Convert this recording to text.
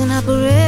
Him dancing